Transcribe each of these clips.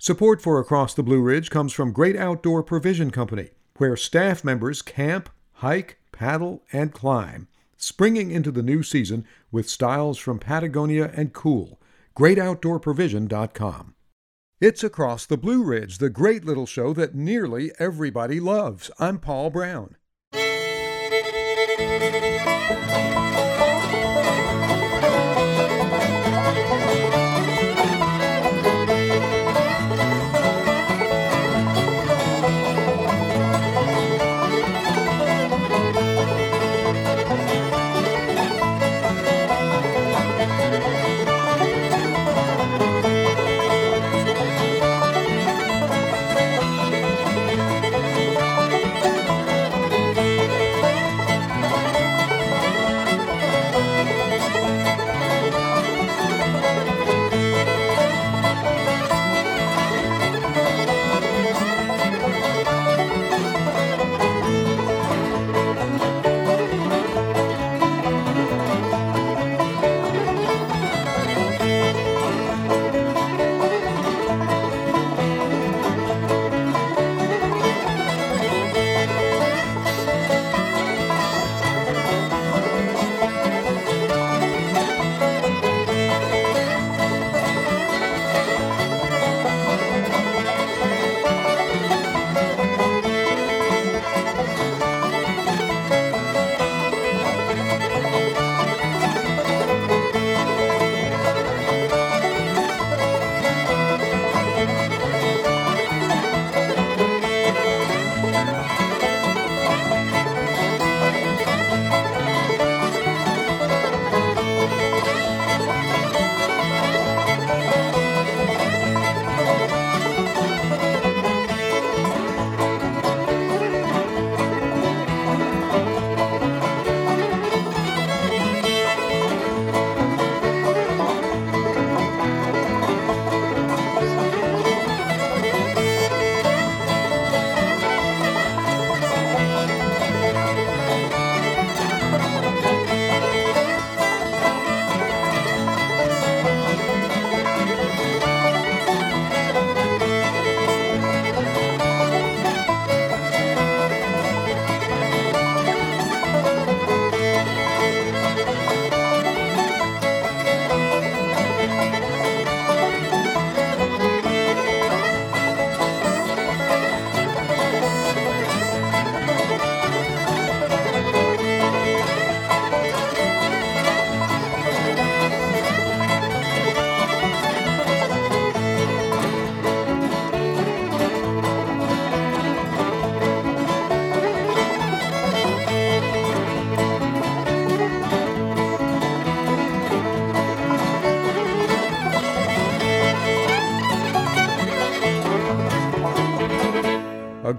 Support for Across the Blue Ridge comes from Great Outdoor Provision Company, where staff members camp, hike, paddle, and climb, springing into the new season with styles from Patagonia and Kuhl. GreatOutdoorProvision.com. It's Across the Blue Ridge, the great little show that nearly everybody loves. I'm Paul Brown.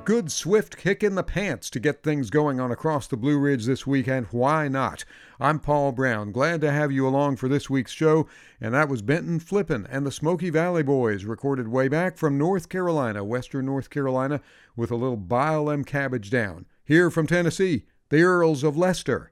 Good swift kick in the pants to get things going on across the Blue Ridge this weekend. Why not? I'm Paul Brown. Glad to have you along for this week's show. And that was Benton Flippen and the Smokey Valley Boys, recorded way back from North Carolina, Western North Carolina, with a little bile them cabbage down. Here from Tennessee, the Earls of Leicester.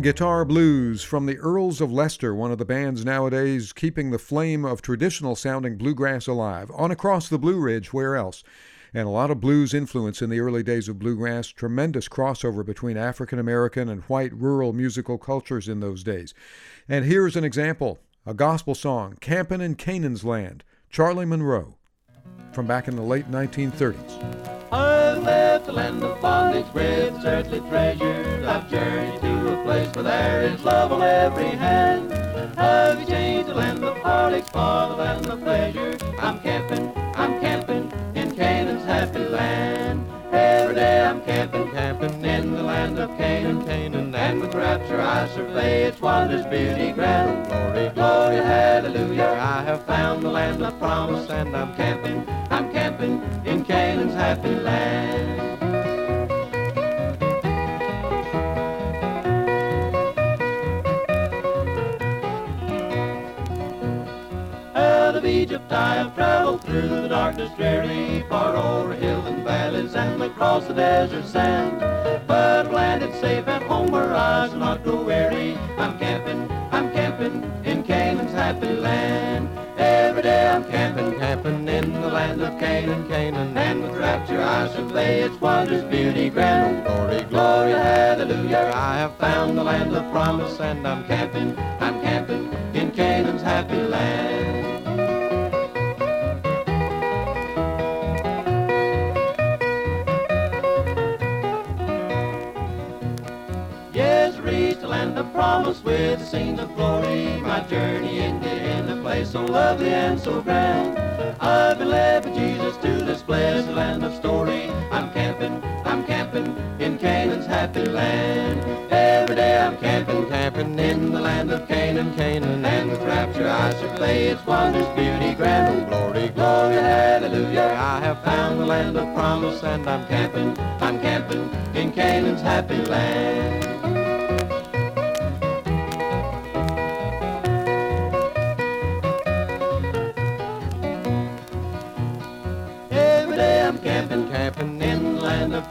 Guitar Blues from the Earls of Leicester, one of the bands nowadays keeping the flame of traditional sounding bluegrass alive. On Across the Blue Ridge, where else? And a lot of blues influence in the early days of bluegrass, tremendous crossover between African American and white rural musical cultures in those days. And here's an example a gospel song, Campin' in Canaan's Land, Charlie Monroe, from back in the late 1930s. I've left a land of bondage with earthly treasures. I've journeyed to a place where there is love on every hand. I've changed the land of heartaches for the land of pleasure. I'm camping, I'm camping in Canaan's happy land. Every day I'm camping, camping in the land of Canaan, Canaan. And with rapture I survey its wonders, beauty grand. Oh, glory, glory, hallelujah. I have found the land of promise and I'm camping, I'm in Canaan's happy land. Out of Egypt I have traveled through the darkness dreary, far over hills and valleys and across the desert sand. But landed safe at home where I shall not grow weary. I'm camping Its wonders, beauty grand. Oh, glory, glory, hallelujah. I have found the land of promise and I'm camping, I'm camping in Canaan's happy land. Yes, reached the land of promise with scene of glory. My journey ended in a place so lovely and so grand. I've been led by Jesus to this blessed land of. I'm camping, I'm camping in Canaan's happy land. Every day I'm camping, camping in the land of Canaan, Canaan. And with rapture I survey its wonders, beauty grand. Oh, glory, glory, hallelujah. I have found the land of promise and I'm camping, I'm camping in Canaan's happy land.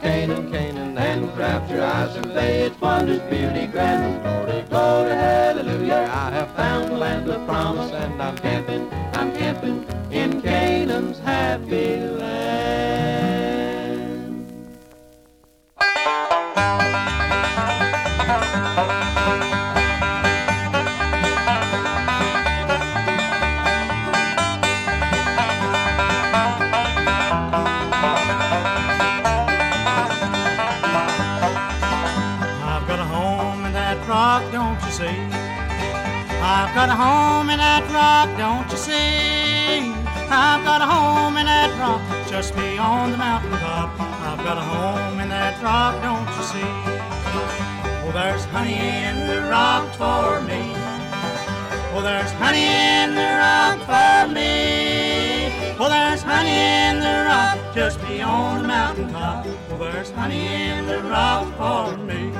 Canaan, Canaan, and with rapture I survey its wonders, beauty grand. Glory, glory, hallelujah. I have found the land of promise, and I'm camping, I'm camping in Canaan's happy land. Got a home in that rock, don't you see? I've got a home in that rock, just beyond the mountain top. I've got a home in that rock, don't you see? Oh, there's honey in the rock for me. Oh, there's honey in the rock for me. Oh, there's honey in the rock just beyond the mountain top. Oh, there's honey in the rock for me.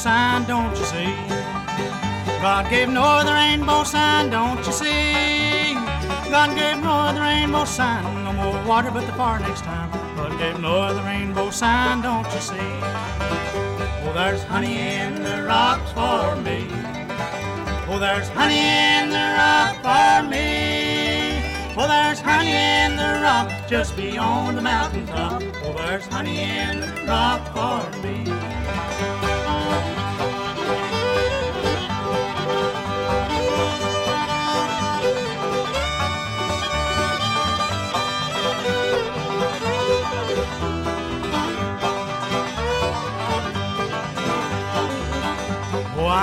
Sign, don't you see? God gave Noah the rainbow sign, don't you see? God gave Noah the rainbow sign, no more water but the far next time. God gave Noah the rainbow sign, don't you see? Oh, there's honey in the rocks for me. Oh, there's honey in the rock for me. Oh, there's honey in the rock just beyond the mountain top. Oh, there's honey in the rock for me.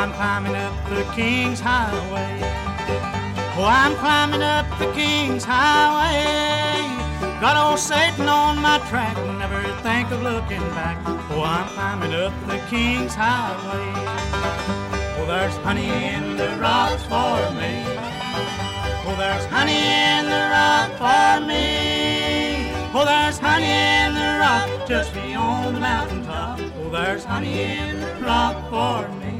I'm climbing up the King's Highway. Oh, I'm climbing up the King's Highway. Got old oh, Satan on my track, never think of looking back. Oh, I'm climbing up the King's Highway. Oh, there's honey in the rocks for me. Oh, there's honey in the rock for me. Oh, there's honey in the rock just beyond the mountain top. Oh, there's honey in the rock for me.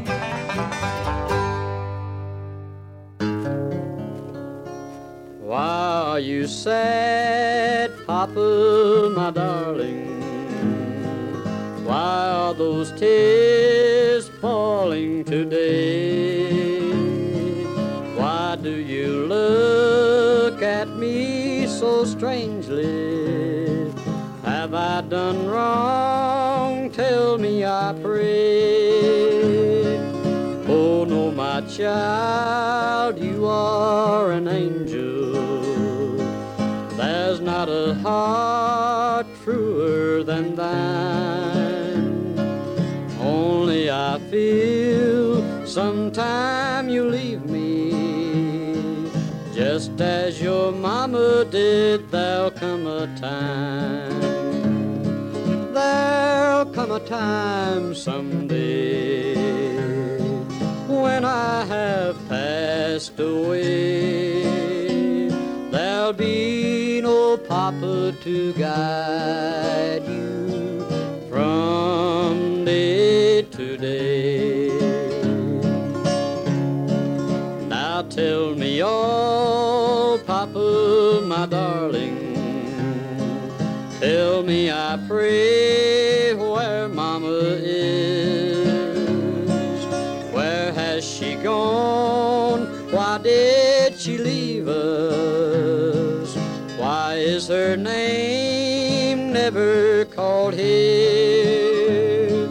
Are you sad, Papa, my darling? Why are those tears falling today? Why do you look at me so strangely? Have I done wrong? Tell me, I pray. Oh, no, my child, you are an angel. Thine. Only I feel sometime you leave me. Just as your mama did, there'll come a time. There'll come a time someday when I have passed away. There'll be no papa to guide you Pray, where Mama is. Where has she gone? Why did she leave us? Why is her name never called here?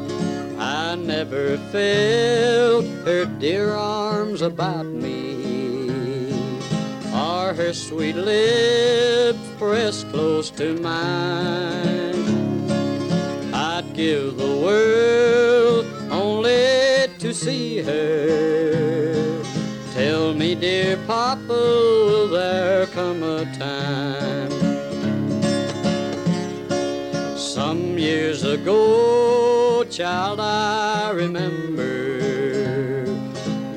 I never felt her dear arms about me, or her sweet lips pressed close to mine. I'd give the world only to see her. Tell me, dear Papa, will there come a time? Some years ago, child, I remember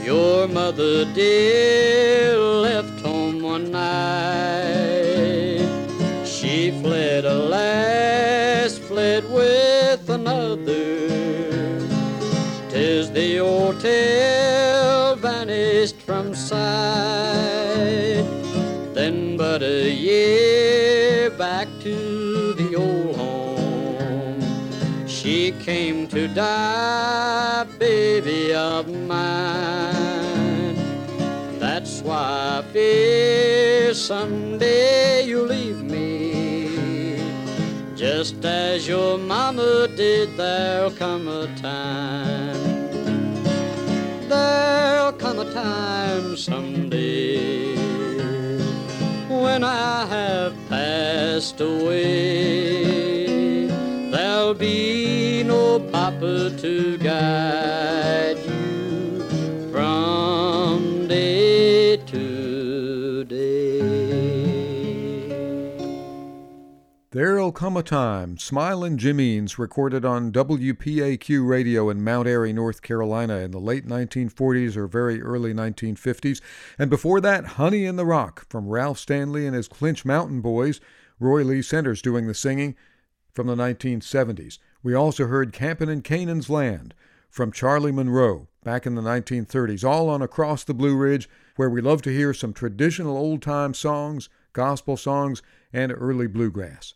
your mother dear came to die, baby of mine. That's why I fear someday you'll leave me. Just as your mama did, there'll come a time. There'll come a time someday when I have passed away. There'll be to guide you from day to day. There'll Come a Time, Smilin' Jim Eanes, recorded on WPAQ radio in Mount Airy, North Carolina in the late 1940s or very early 1950s. And before that, Honey in the Rock from Ralph Stanley and his Clinch Mountain Boys, Roy Lee Centers doing the singing from the 1970s. We also heard Campin' in Canaan's Land from Charlie Monroe back in the 1930s, all on Across the Blue Ridge, where we love to hear some traditional old time songs, gospel songs, and early bluegrass.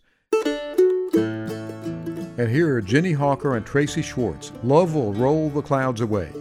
And here are Ginny Hawker and Tracy Schwarz. Love will roll the clouds away.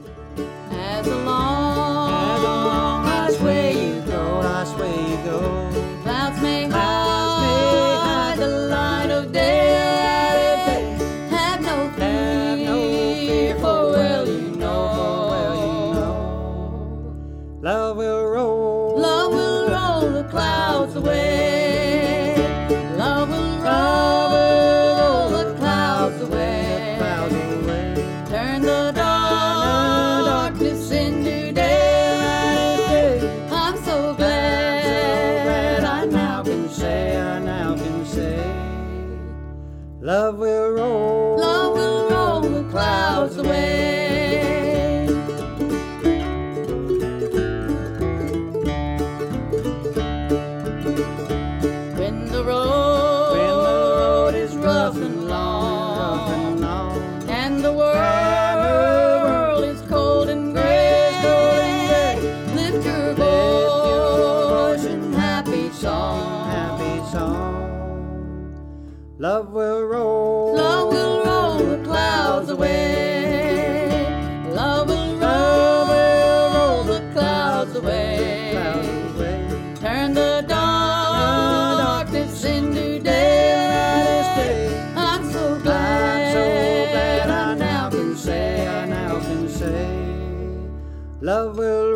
Love will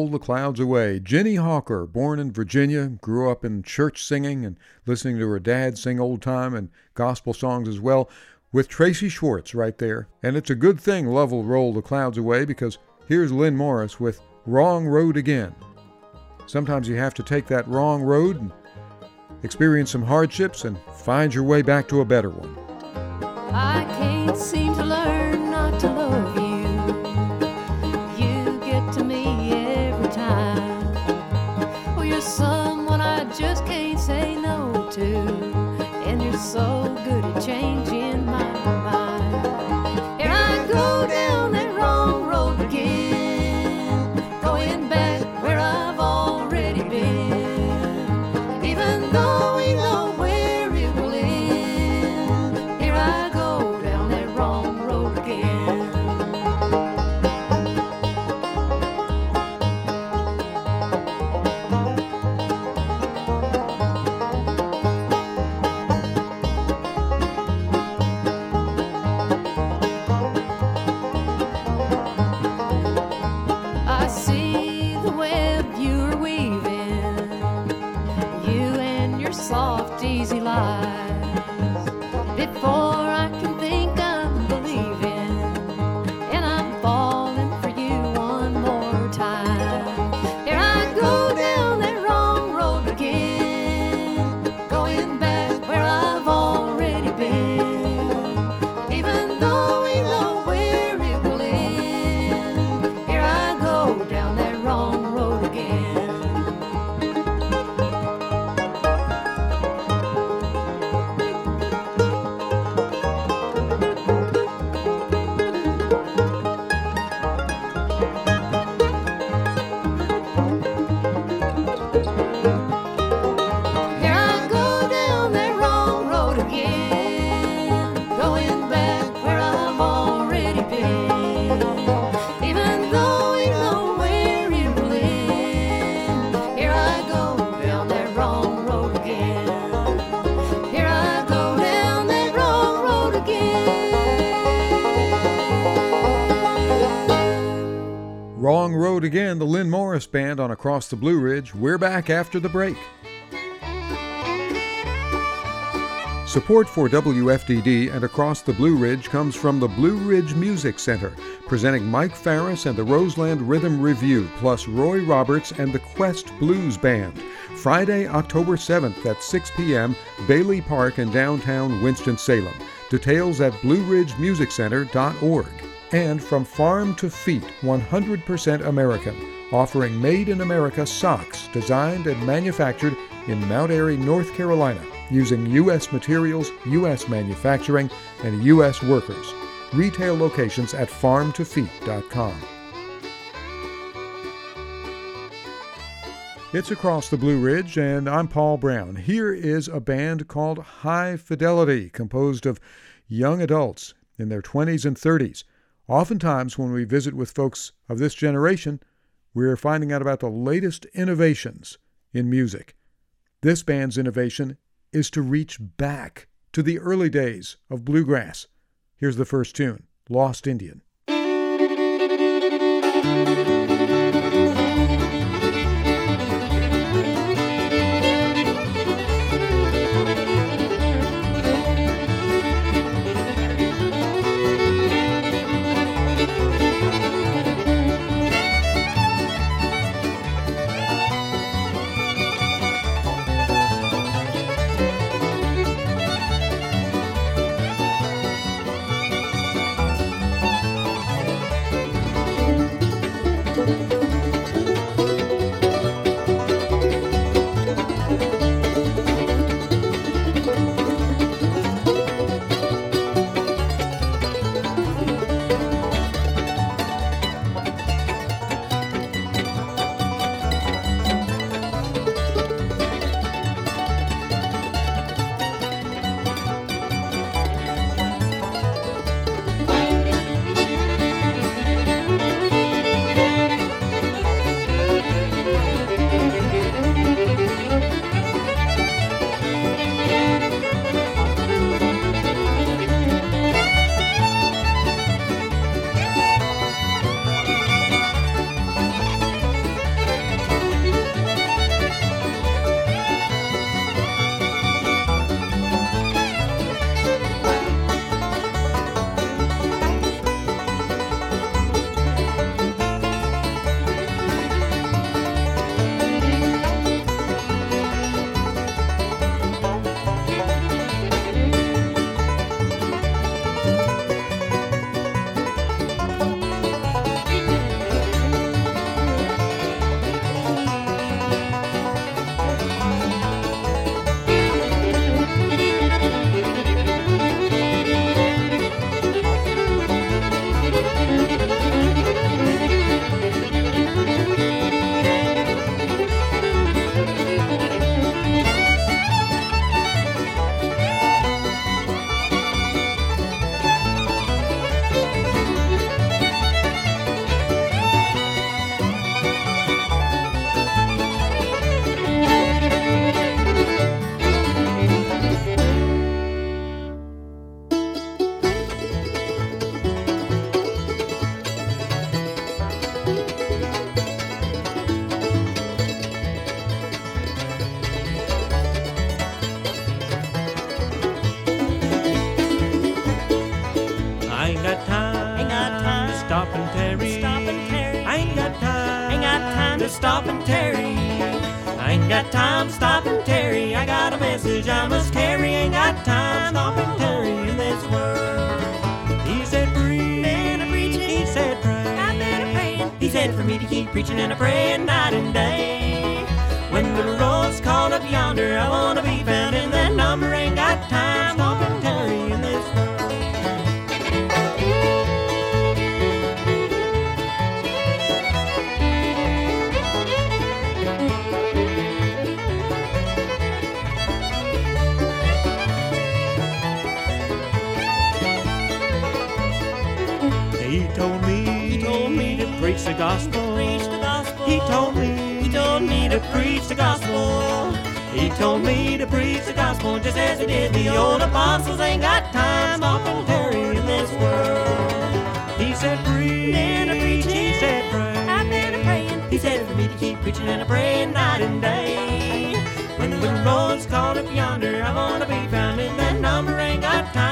Roll the Clouds Away. Ginny Hawker, born in Virginia, grew up in church singing and listening to her dad sing old time and gospel songs as well, with Tracy Schwarz right there. And it's a good thing Love Will Roll the Clouds Away because here's Lynn Morris with Wrong Road Again. Sometimes you have to take that wrong road and experience some hardships and find your way back to a better one. I can't seem to learn Morris Band on Across the Blue Ridge. We're back after the break. Support for WFDD and Across the Blue Ridge comes from the Blue Ridge Music Center, presenting Mike Farris and the Roseland Rhythm Revue, plus Roy Roberts and the Quest Blues Band. Friday, October 7th at 6 p.m., Bailey Park in downtown Winston-Salem. Details at blueridgemusiccenter.org. And from Farm to Feet, 100% American, offering made in America socks designed and manufactured in Mount Airy, North Carolina, using U.S. materials, U.S. manufacturing, and U.S. workers. Retail locations at farmtofeet.com. It's across the Blue Ridge, and I'm Paul Brown. Here is a band called High Fidelity, composed of young adults in their 20s and 30s. Oftentimes, when we visit with folks of this generation, we're finding out about the latest innovations in music. This band's innovation is to reach back to the early days of bluegrass. Here's the first tune Lost Indian. Time to stop and tarry. I got a message I must carry. Ain't got time to stop and tarry in this world. He said preach. Been a preaching. He said pray. I've been praying. He said for me to keep preaching and a praying night and day. When the road's called up yonder, I wanna be found gospel. Preach the gospel. He told me, He told me to preach the gospel. He told me to preach the gospel just as he did the old apostles. Ain't got time, and tarry in this world. He said, preach, Been a preaching. He said, pray. I've been a praying. He said for me to keep preaching and a praying night and day. When the road's called up yonder, I wanna be found in that number. Ain't got time,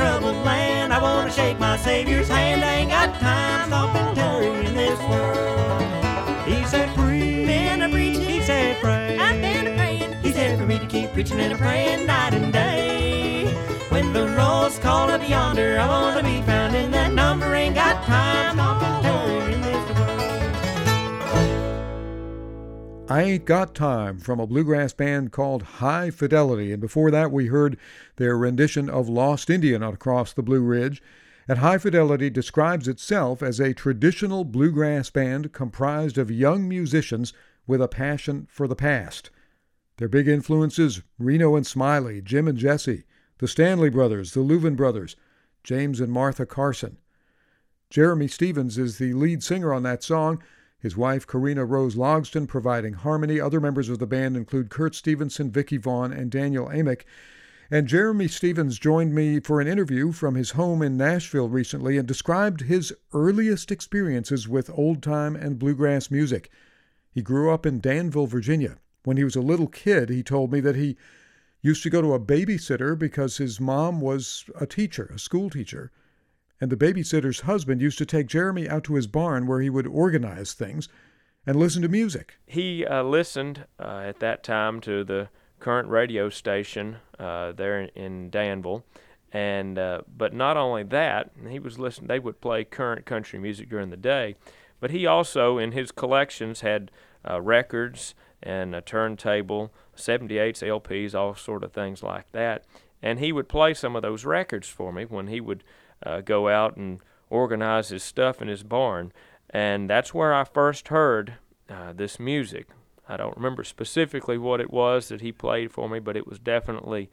troubled land, I wanna shake my Savior's hand. I ain't got time, stop and tarry in this world. He said, preach, Been a preaching. He said, pray. I've been a praying. He said for me to keep preaching and a praying night and day. When the road's called up yonder, I wanna be found in that number. Ain't got time, I Ain't Got Time from a bluegrass band called High Fidelity. And before that, we heard their rendition of Lost Indian across the Blue Ridge. and High Fidelity describes itself as a traditional bluegrass band comprised of young musicians with a passion for the past. Their big influences Reno and Smiley, Jim and Jesse, the Stanley Brothers, the Louvin Brothers, James and Martha Carson. Jeremy Stephens is the lead singer on that song, his wife Corrina Rose Logston providing harmony. Other members of the band include Kurt Stephenson, Vickie Vaughn, and Daniel Amick. And Jeremy Stephens joined me for an interview from his home in Nashville recently and described his earliest experiences with old time and bluegrass music. He grew up in Danville, Virginia. When he was a little kid, he told me that he used to go to a babysitter because his mom was a teacher, a school teacher. And the babysitter's husband used to take Jeremy out to his barn where he would organize things and listen to music. He uh, listened uh, at that time to the current radio station uh, there in, in Danville, and uh, but not only that, he was listening. They would play current country music during the day, but he also in his collections had uh, records and a turntable, 78s, LPs, all sort of things like that. And he would play some of those records for me when he would uh, go out and organize his stuff in his barn. And that's where I first heard uh, this music. I don't remember specifically what it was that he played for me, but it was definitely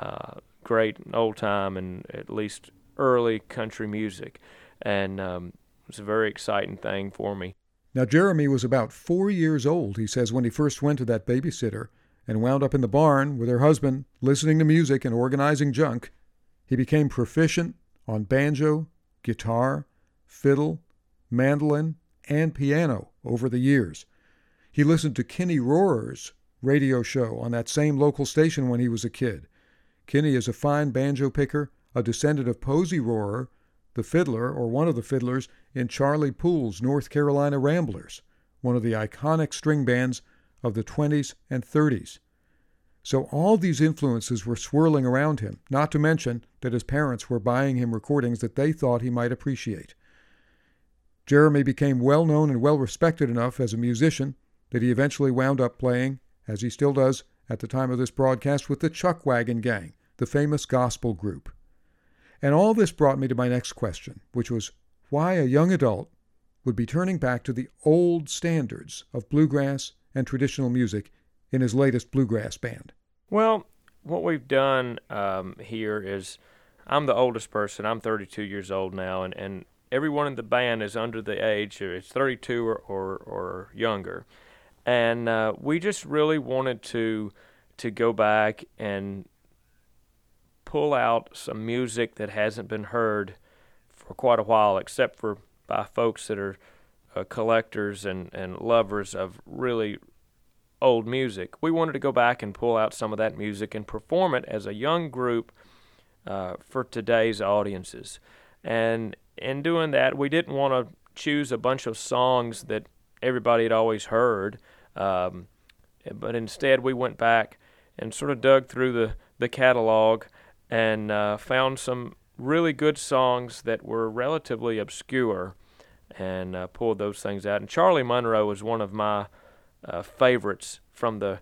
uh, great old time and at least early country music. And um, it was a very exciting thing for me. Now, Jeremy was about four years old, he says, when he first went to that babysitter and wound up in the barn with her husband listening to music and organizing junk. He became proficient on banjo, guitar, fiddle, mandolin, and piano over the years. He listened to Kenny Rorer's radio show on that same local station when he was a kid. Kenny is a fine banjo picker, a descendant of Posey Rorer, the fiddler or one of the fiddlers in Charlie Poole's North Carolina Ramblers, one of the iconic string bands of the 20s and 30s. So all these influences were swirling around him, not to mention that his parents were buying him recordings that they thought he might appreciate. Jeremy became well known and well respected enough as a musician that he eventually wound up playing, as he still does at the time of this broadcast, with the Chuckwagon Gang, the famous gospel group. And all this brought me to my next question, which was why a young adult would be turning back to the old standards of bluegrass and traditional music in his latest bluegrass band? Well, what we've done um, here is I'm the oldest person. I'm 32 years old now, and, and everyone in the band is under the age, it's 32 or, or, or younger. And uh, we just really wanted to to go back and pull out some music that hasn't been heard for quite a while, except for by folks that are uh, collectors and, and lovers of really old music. We wanted to go back and pull out some of that music and perform it as a young group uh, for today's audiences. And in doing that, we didn't want to choose a bunch of songs that everybody had always heard, um, but instead we went back and sort of dug through the, the catalog and uh, found some really good songs that were relatively obscure and uh, pulled those things out. And Charlie Monroe was one of my uh, favorites from the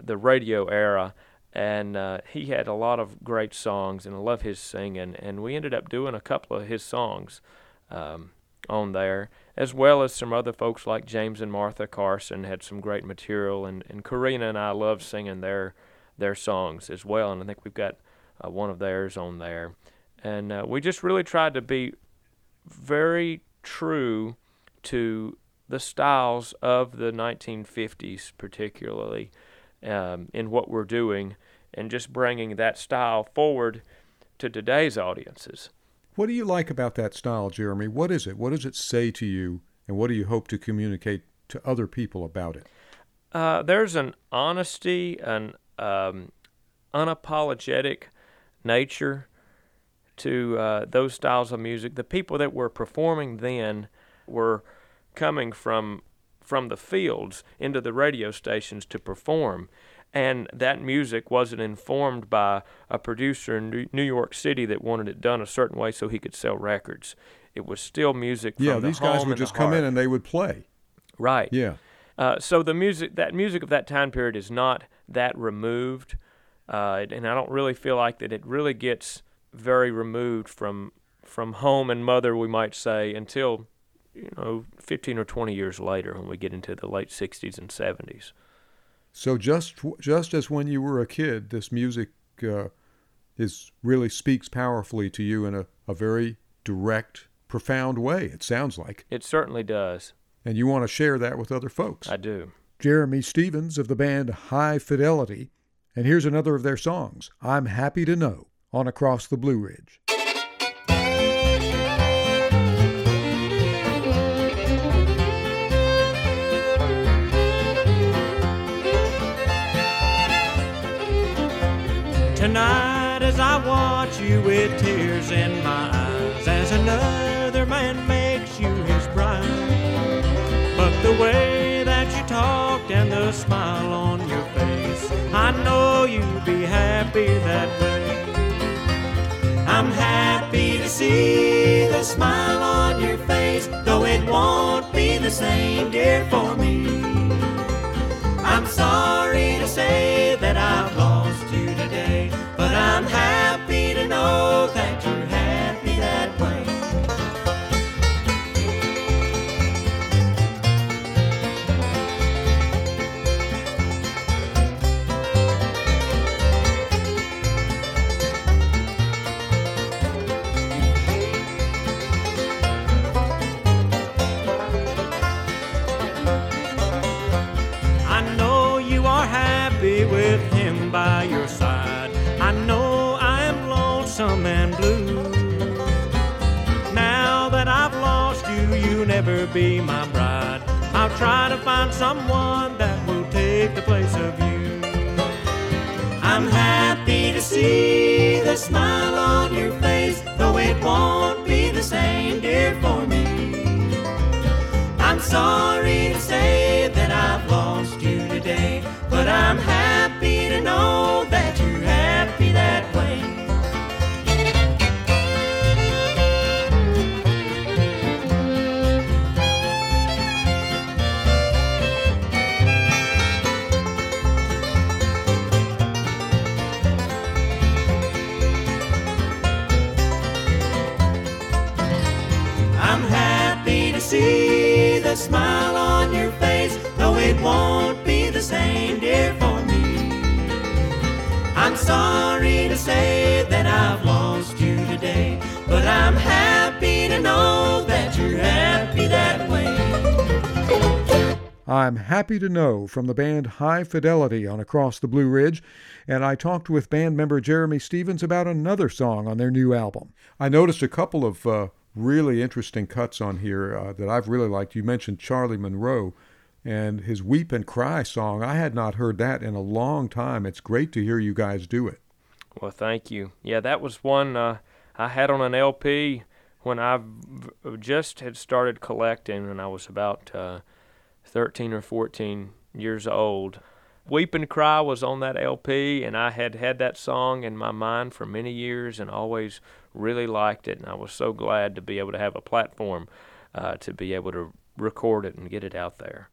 the radio era, and uh, he had a lot of great songs, and I love his singing. And we ended up doing a couple of his songs um, on there, as well as some other folks like James and Martha Carson had some great material, and and Corrina and I love singing their their songs as well, and I think we've got uh, one of theirs on there, and uh, we just really tried to be very true to the styles of the 1950s, particularly um, in what we're doing, and just bringing that style forward to today's audiences. What do you like about that style, Jeremy? What is it? What does it say to you, and what do you hope to communicate to other people about it? Uh, there's an honesty, an um, unapologetic nature to uh, those styles of music. The people that were performing then were coming from from the fields into the radio stations to perform and that music wasn't informed by a producer in New York City that wanted it done a certain way so he could sell records. It was still music. yeah, these guys would just come in and they would play. Right. Yeah. Uh, so the music, that music of that time period, is not that removed, uh, and I don't really feel like that it really gets very removed from from home and mother, we might say, until you know 15 or 20 years later when we get into the late 60s and 70s. So just just as when you were a kid, this music uh, is really speaks powerfully to you in a, a very direct, profound way. It sounds like, It certainly does. and you want to share that with other folks. I do. Jeremy Stephens of the band High Fidelity, and here's another of their songs. I'm happy to know on Across the Blue Ridge. Tonight, as I watch you with tears in my eyes, as another man makes you his bride. But the way that you talked and the smile on your face, I know you'll be happy that way. I'm happy to see the smile on your face, though it won't be the same, dear, for me. I'm sorry to say that I've lost be my bride. I'll try to find someone that will take the place of you. I'm happy to see the smile on your face, though it won't be the same, dear, for me. I'm sorry to say won't be the same, dear, for me. I'm sorry to say that I've lost you today, but I'm happy to know that you're happy that way. I'm happy to know from the band High Fidelity on Across the Blue Ridge, and I talked with band member Jeremy Stephens about another song on their new album. I noticed a couple of uh, really interesting cuts on here uh, that I've really liked. You mentioned Charlie Monroe and his Weep and Cry song. I had not heard that in a long time. It's great to hear you guys do it. Well, thank you. Yeah, that was one uh, I had on an LP when I just had started collecting, and I was about uh, 13 or 14 years old. Weep and Cry was on that LP, and I had had that song in my mind for many years and always really liked it. And I was so glad to be able to have a platform uh, to be able to record it and get it out there.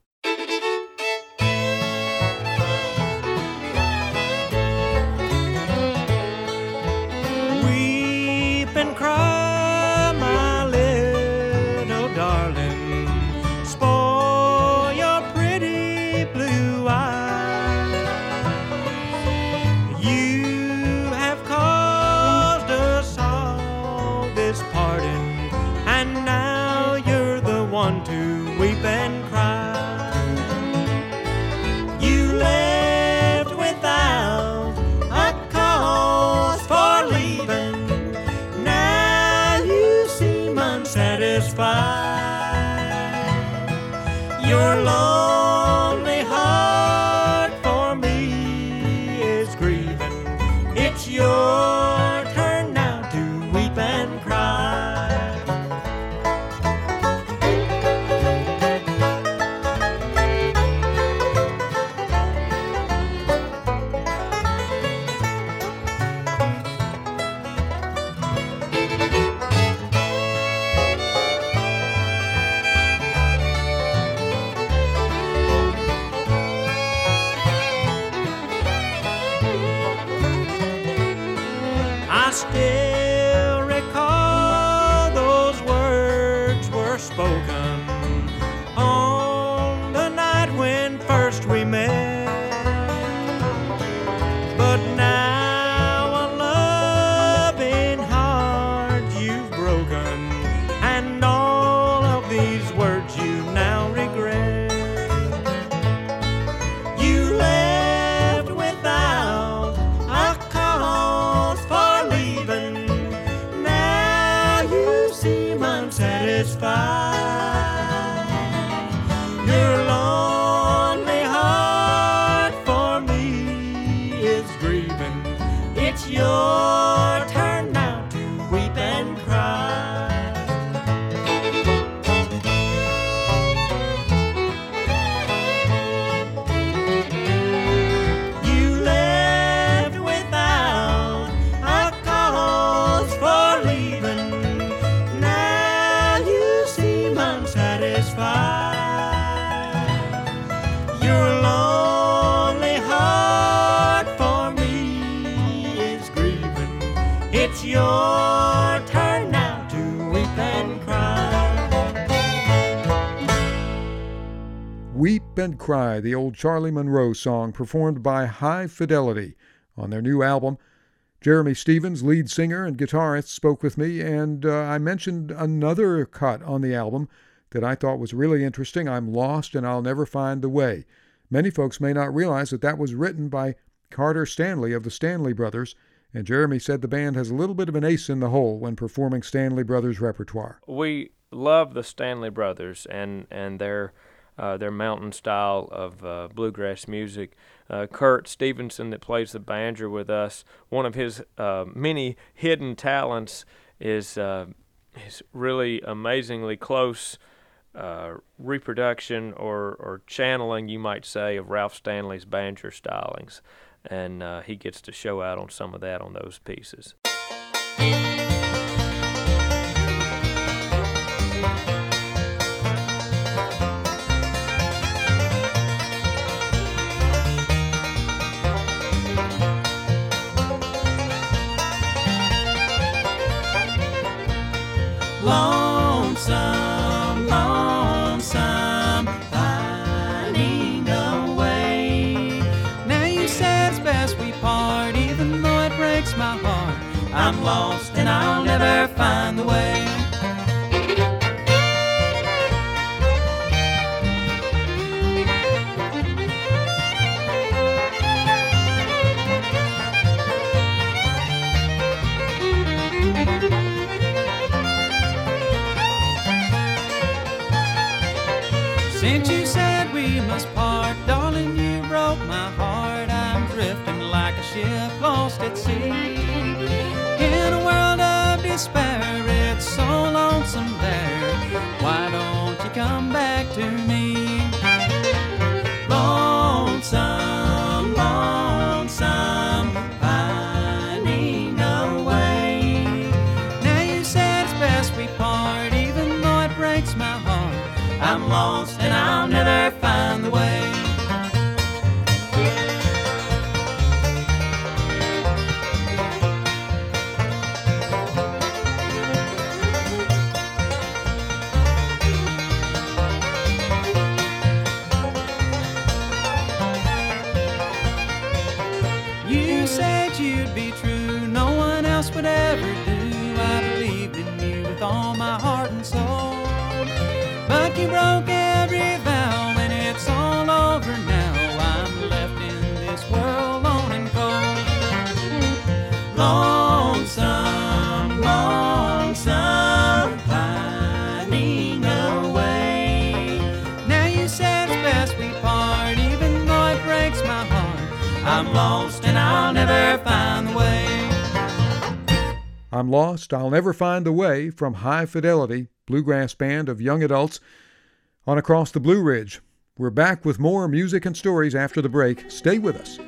Cry, the old Charlie Monroe song performed by High Fidelity on their new album. Jeremy Stephens, lead singer and guitarist, spoke with me, and uh, I mentioned another cut on the album that I thought was really interesting. I'm Lost and I'll Never Find the Way. Many folks may not realize that that was written by Carter Stanley of the Stanley Brothers, and Jeremy said the band has a little bit of an ace in the hole when performing Stanley Brothers repertoire. We love the Stanley Brothers and and their uh, their mountain style of uh, bluegrass music. Uh, Kurt Stephenson, that plays the banjo with us, one of his uh, many hidden talents is uh, his really amazingly close uh, reproduction or, or channeling, you might say, of Ralph Stanley's banjo stylings. And uh, he gets to show out on some of that on those pieces. Lonesome, lonesome, finding a way. Now you said it's best we part, even though it breaks my heart. I'm lost and I'll never find the way. I'm lost and I'll never find the way. I'm Lost, I'll Never Find the Way from High Fidelity, bluegrass band of young adults on Across the Blue Ridge. We're back with more music and stories after the break. Stay with us.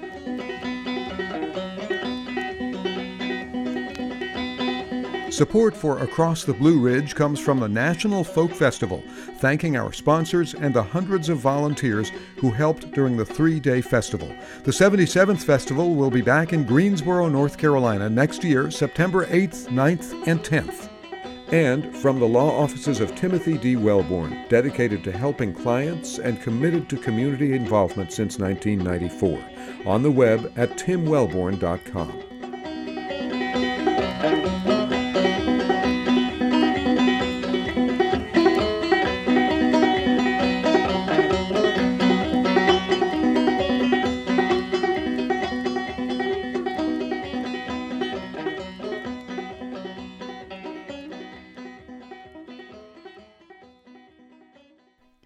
Support for Across the Blue Ridge comes from the National Folk Festival, thanking our sponsors and the hundreds of volunteers who helped during the three day festival. The 77th Festival will be back in Greensboro, North Carolina next year, September 8th, 9th, and 10th. And from the law offices of Timothy D. Wellborn, dedicated to helping clients and committed to community involvement since 1994. On the web at timwellborn.com.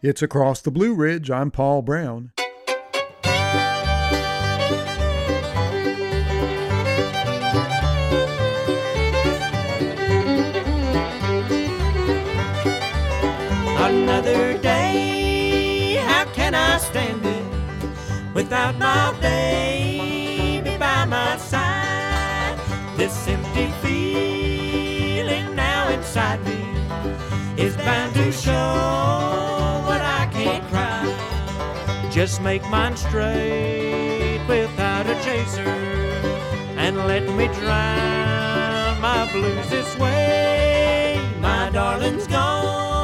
It's Across the Blue Ridge. I'm Paul Brown. Another day, how can I stand it without my baby by my side? This empty feeling now inside me is bound to show Just make mine straight without a chaser and let me drown my blues this way. My darling's gone,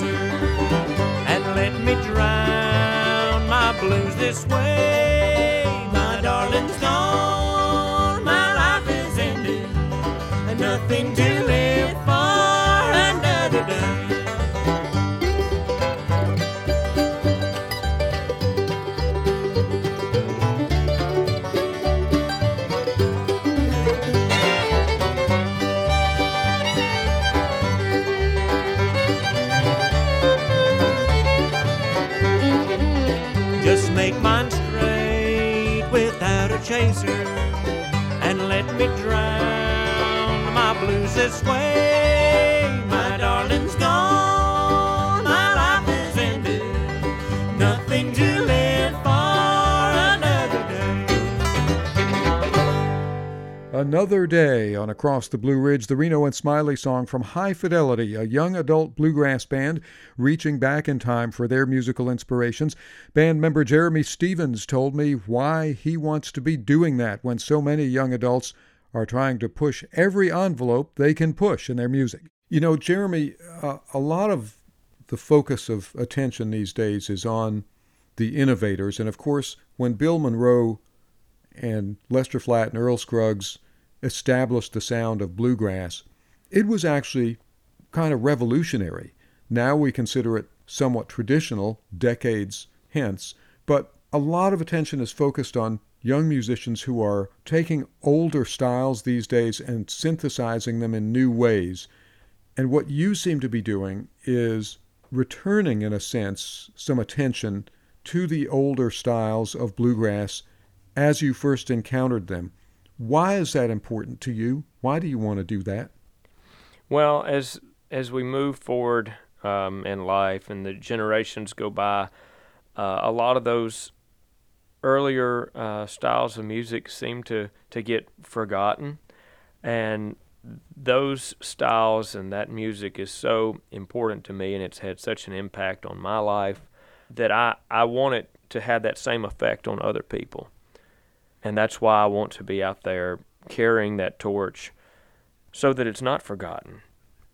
without and let me drown my blues this way. My darling's gone, my life is ended, and nothing to chaser and let me drown my blues this way. Another day on Across the Blue Ridge, the Reno and Smiley song from High Fidelity, a young adult bluegrass band reaching back in time for their musical inspirations. Band member Jeremy Stephens told me why he wants to be doing that when so many young adults are trying to push every envelope they can push in their music. You know, Jeremy, uh, a lot of the focus of attention these days is on the innovators. And of course, when Bill Monroe and Lester Flatt and Earl Scruggs established the sound of bluegrass, it was actually kind of revolutionary. Now we consider it somewhat traditional decades hence, but a lot of attention is focused on young musicians who are taking older styles these days and synthesizing them in new ways. And what you seem to be doing is returning, in a sense, some attention to the older styles of bluegrass as you first encountered them. Why is that important to you? Why do you want to do that? Well, as as we move forward um, in life and the generations go by, uh, a lot of those earlier uh, styles of music seem to to get forgotten, and those styles and that music is so important to me, and it's had such an impact on my life that I I want it to have that same effect on other people, and that's why I want to be out there carrying that torch, so that it's not forgotten,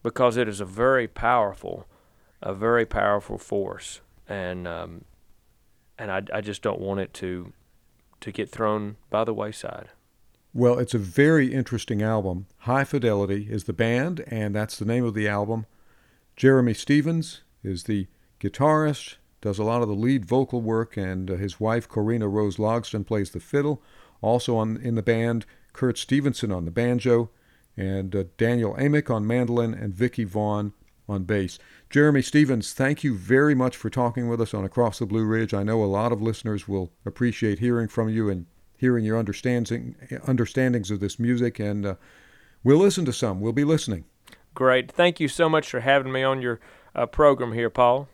because it is a very powerful, a very powerful force, and um, and I, I just don't want it to to get thrown by the wayside. Well, it's a very interesting album. High Fidelity is the band, and that's the name of the album. Jeremy Stephens is the guitarist, does a lot of the lead vocal work, and uh, his wife, Corrina Rose Logston, plays the fiddle. Also on in the band, Kurt Stephenson on the banjo, and uh, Daniel Amick on mandolin, and Vickie Vaughn on bass. Jeremy Stephens, thank you very much for talking with us on Across the Blue Ridge. I know a lot of listeners will appreciate hearing from you and hearing your understanding understandings of this music, and uh, we'll listen to some. We'll be listening. Great. Thank you so much for having me on your uh, program here, Paul.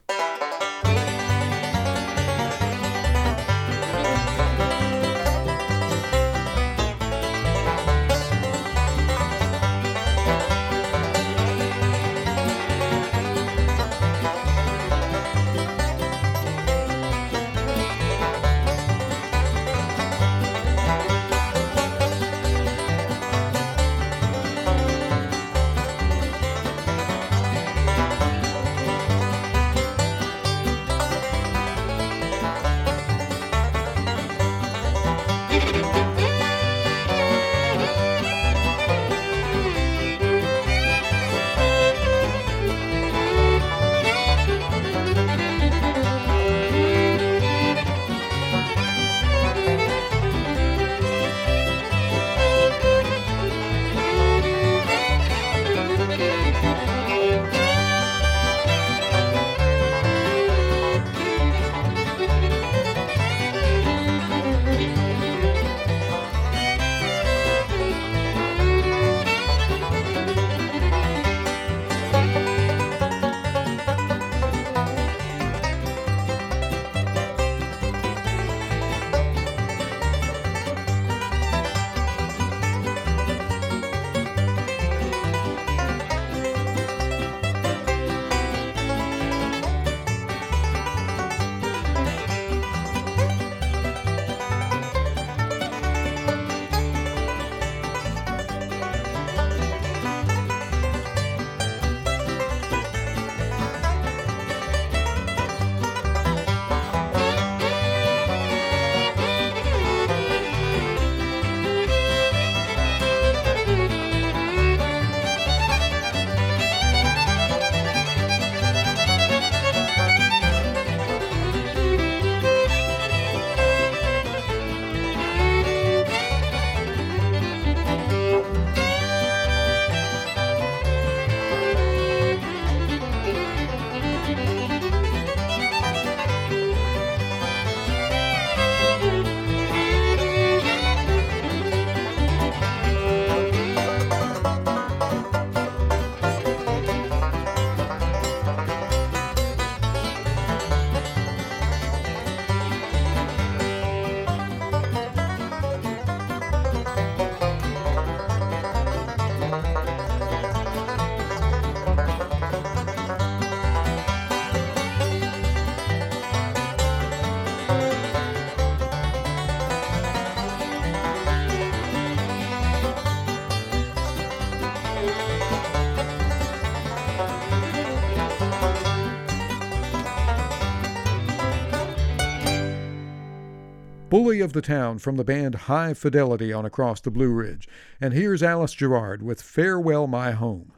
Bully of the Town from the band High Fidelity on Across the Blue Ridge. And here's Alice Gerrard with Farewell My Home.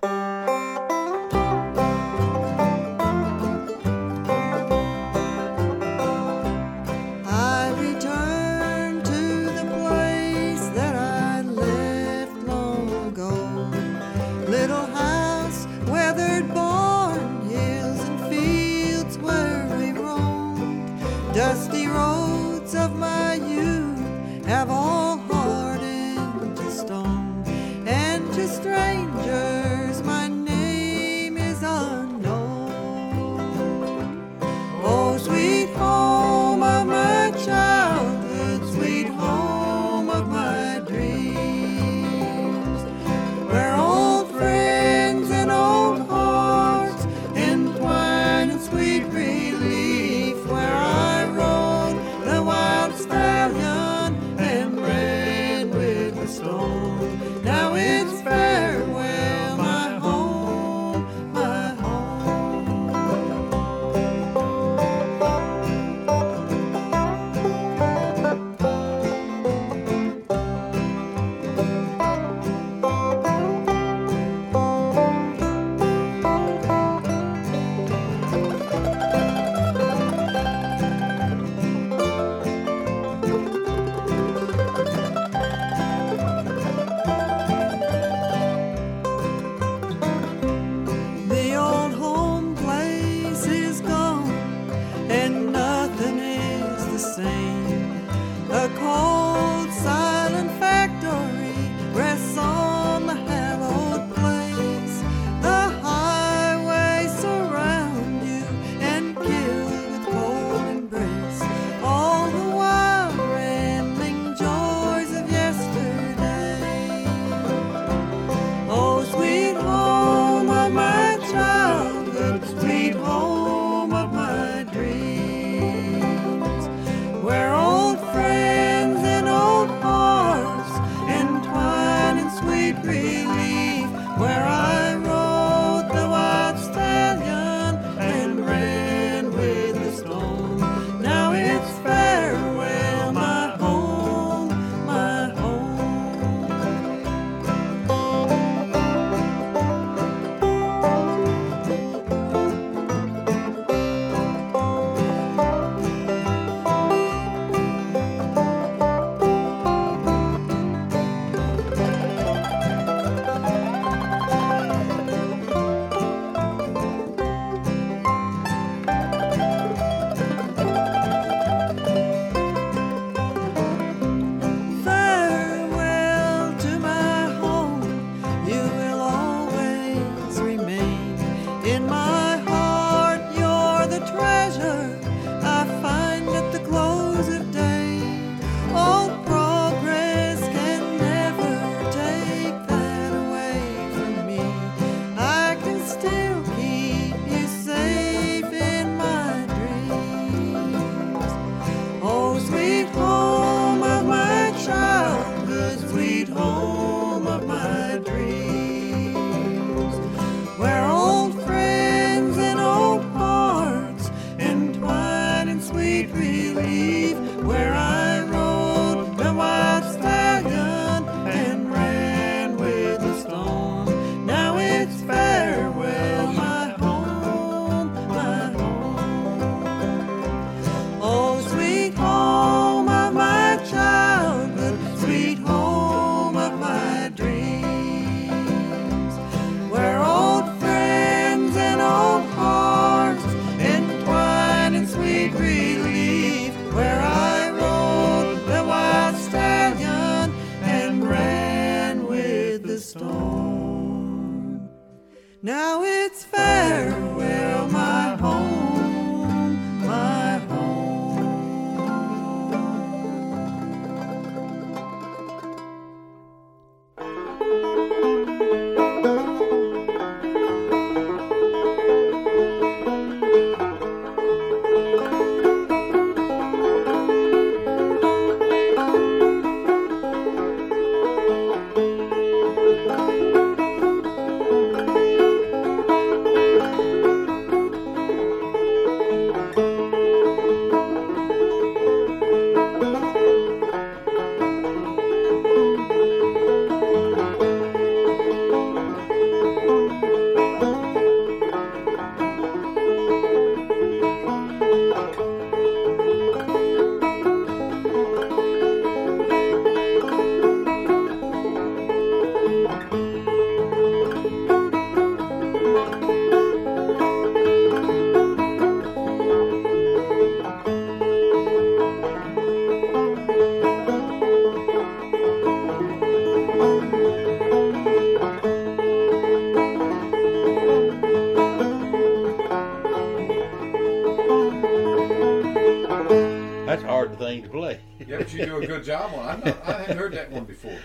Yeah, but you do a good job on. I'm not, I hadn't heard that one before.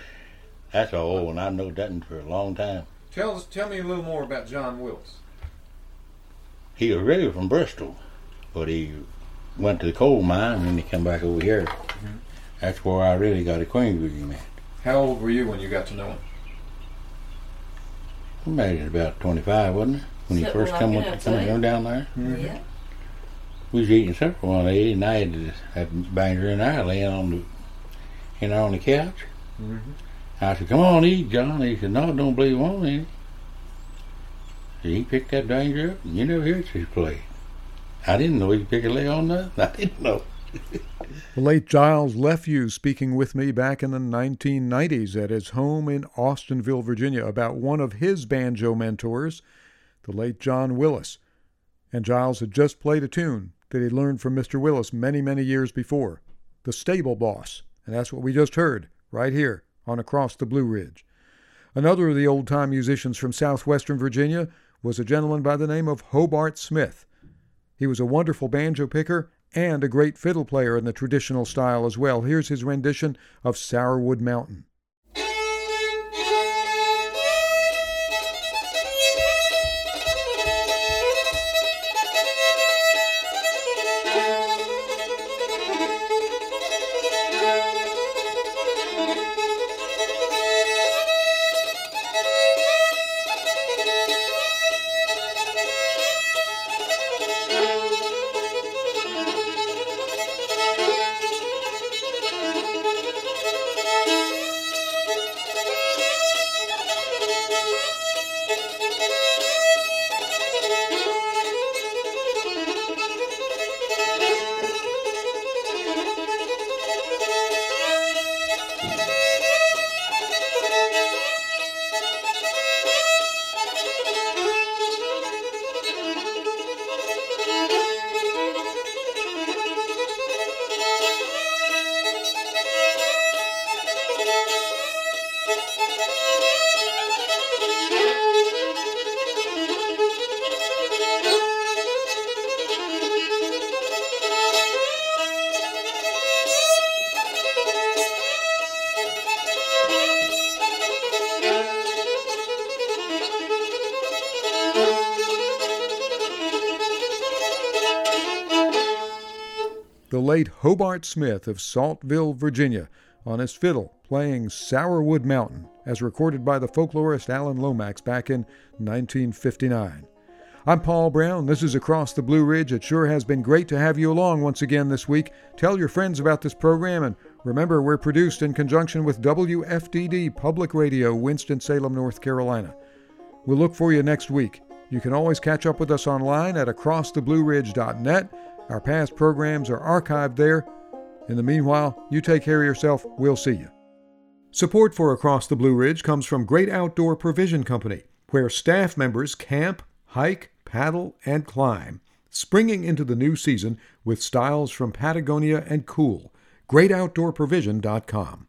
That's an old one. I've known that one for a long time. Tell us, tell me a little more about John Willis. He was really from Bristol, but he went to the coal mine and then he come back over here. Mm-hmm. That's where I really got acquainted with him at. How old were you when you got to know him? We made it about 25, wasn't it? When he first like come, that, come, I'd say. come down there. Mm-hmm. Yeah. We was eating supper one day and I had, to- had Banger and I laying on the, you know, on the couch. Mm-hmm. I said, come on, eat, John. He said, no, I don't believe I want any. So he picked that danger up, and you never heard his play. I didn't know he could pick a lay on nothing. I didn't know. The late Giles Lephew speaking with me back in the 1990s at his home in Austinville, Virginia, about one of his banjo mentors, the late John Willis. And Giles had just played a tune that he learned from Mr. Willis many, many years before, The Stable Boss. And that's what we just heard right here on Across the Blue Ridge. Another of the old time musicians from southwestern Virginia was a gentleman by the name of Hobart Smith. He was a wonderful banjo picker and a great fiddle player in the traditional style as well. Here's his rendition of Sourwood Mountain. Late Hobart Smith of Saltville, Virginia, on his fiddle playing Sourwood Mountain, as recorded by the folklorist Alan Lomax back in 1959. I'm Paul Brown. This is Across the Blue Ridge. It sure has been great to have you along once again this week. Tell your friends about this program, and remember, we're produced in conjunction with WFDD Public Radio, Winston-Salem, North Carolina. We'll look for you next week. You can always catch up with us online at acrosstheblueridge.net. Our past programs are archived there. In the meanwhile, you take care of yourself. We'll see you. Support for Across the Blue Ridge comes from Great Outdoor Provision Company, where staff members camp, hike, paddle, and climb, springing into the new season with styles from Patagonia and Kuhl. GreatOutdoorProvision.com.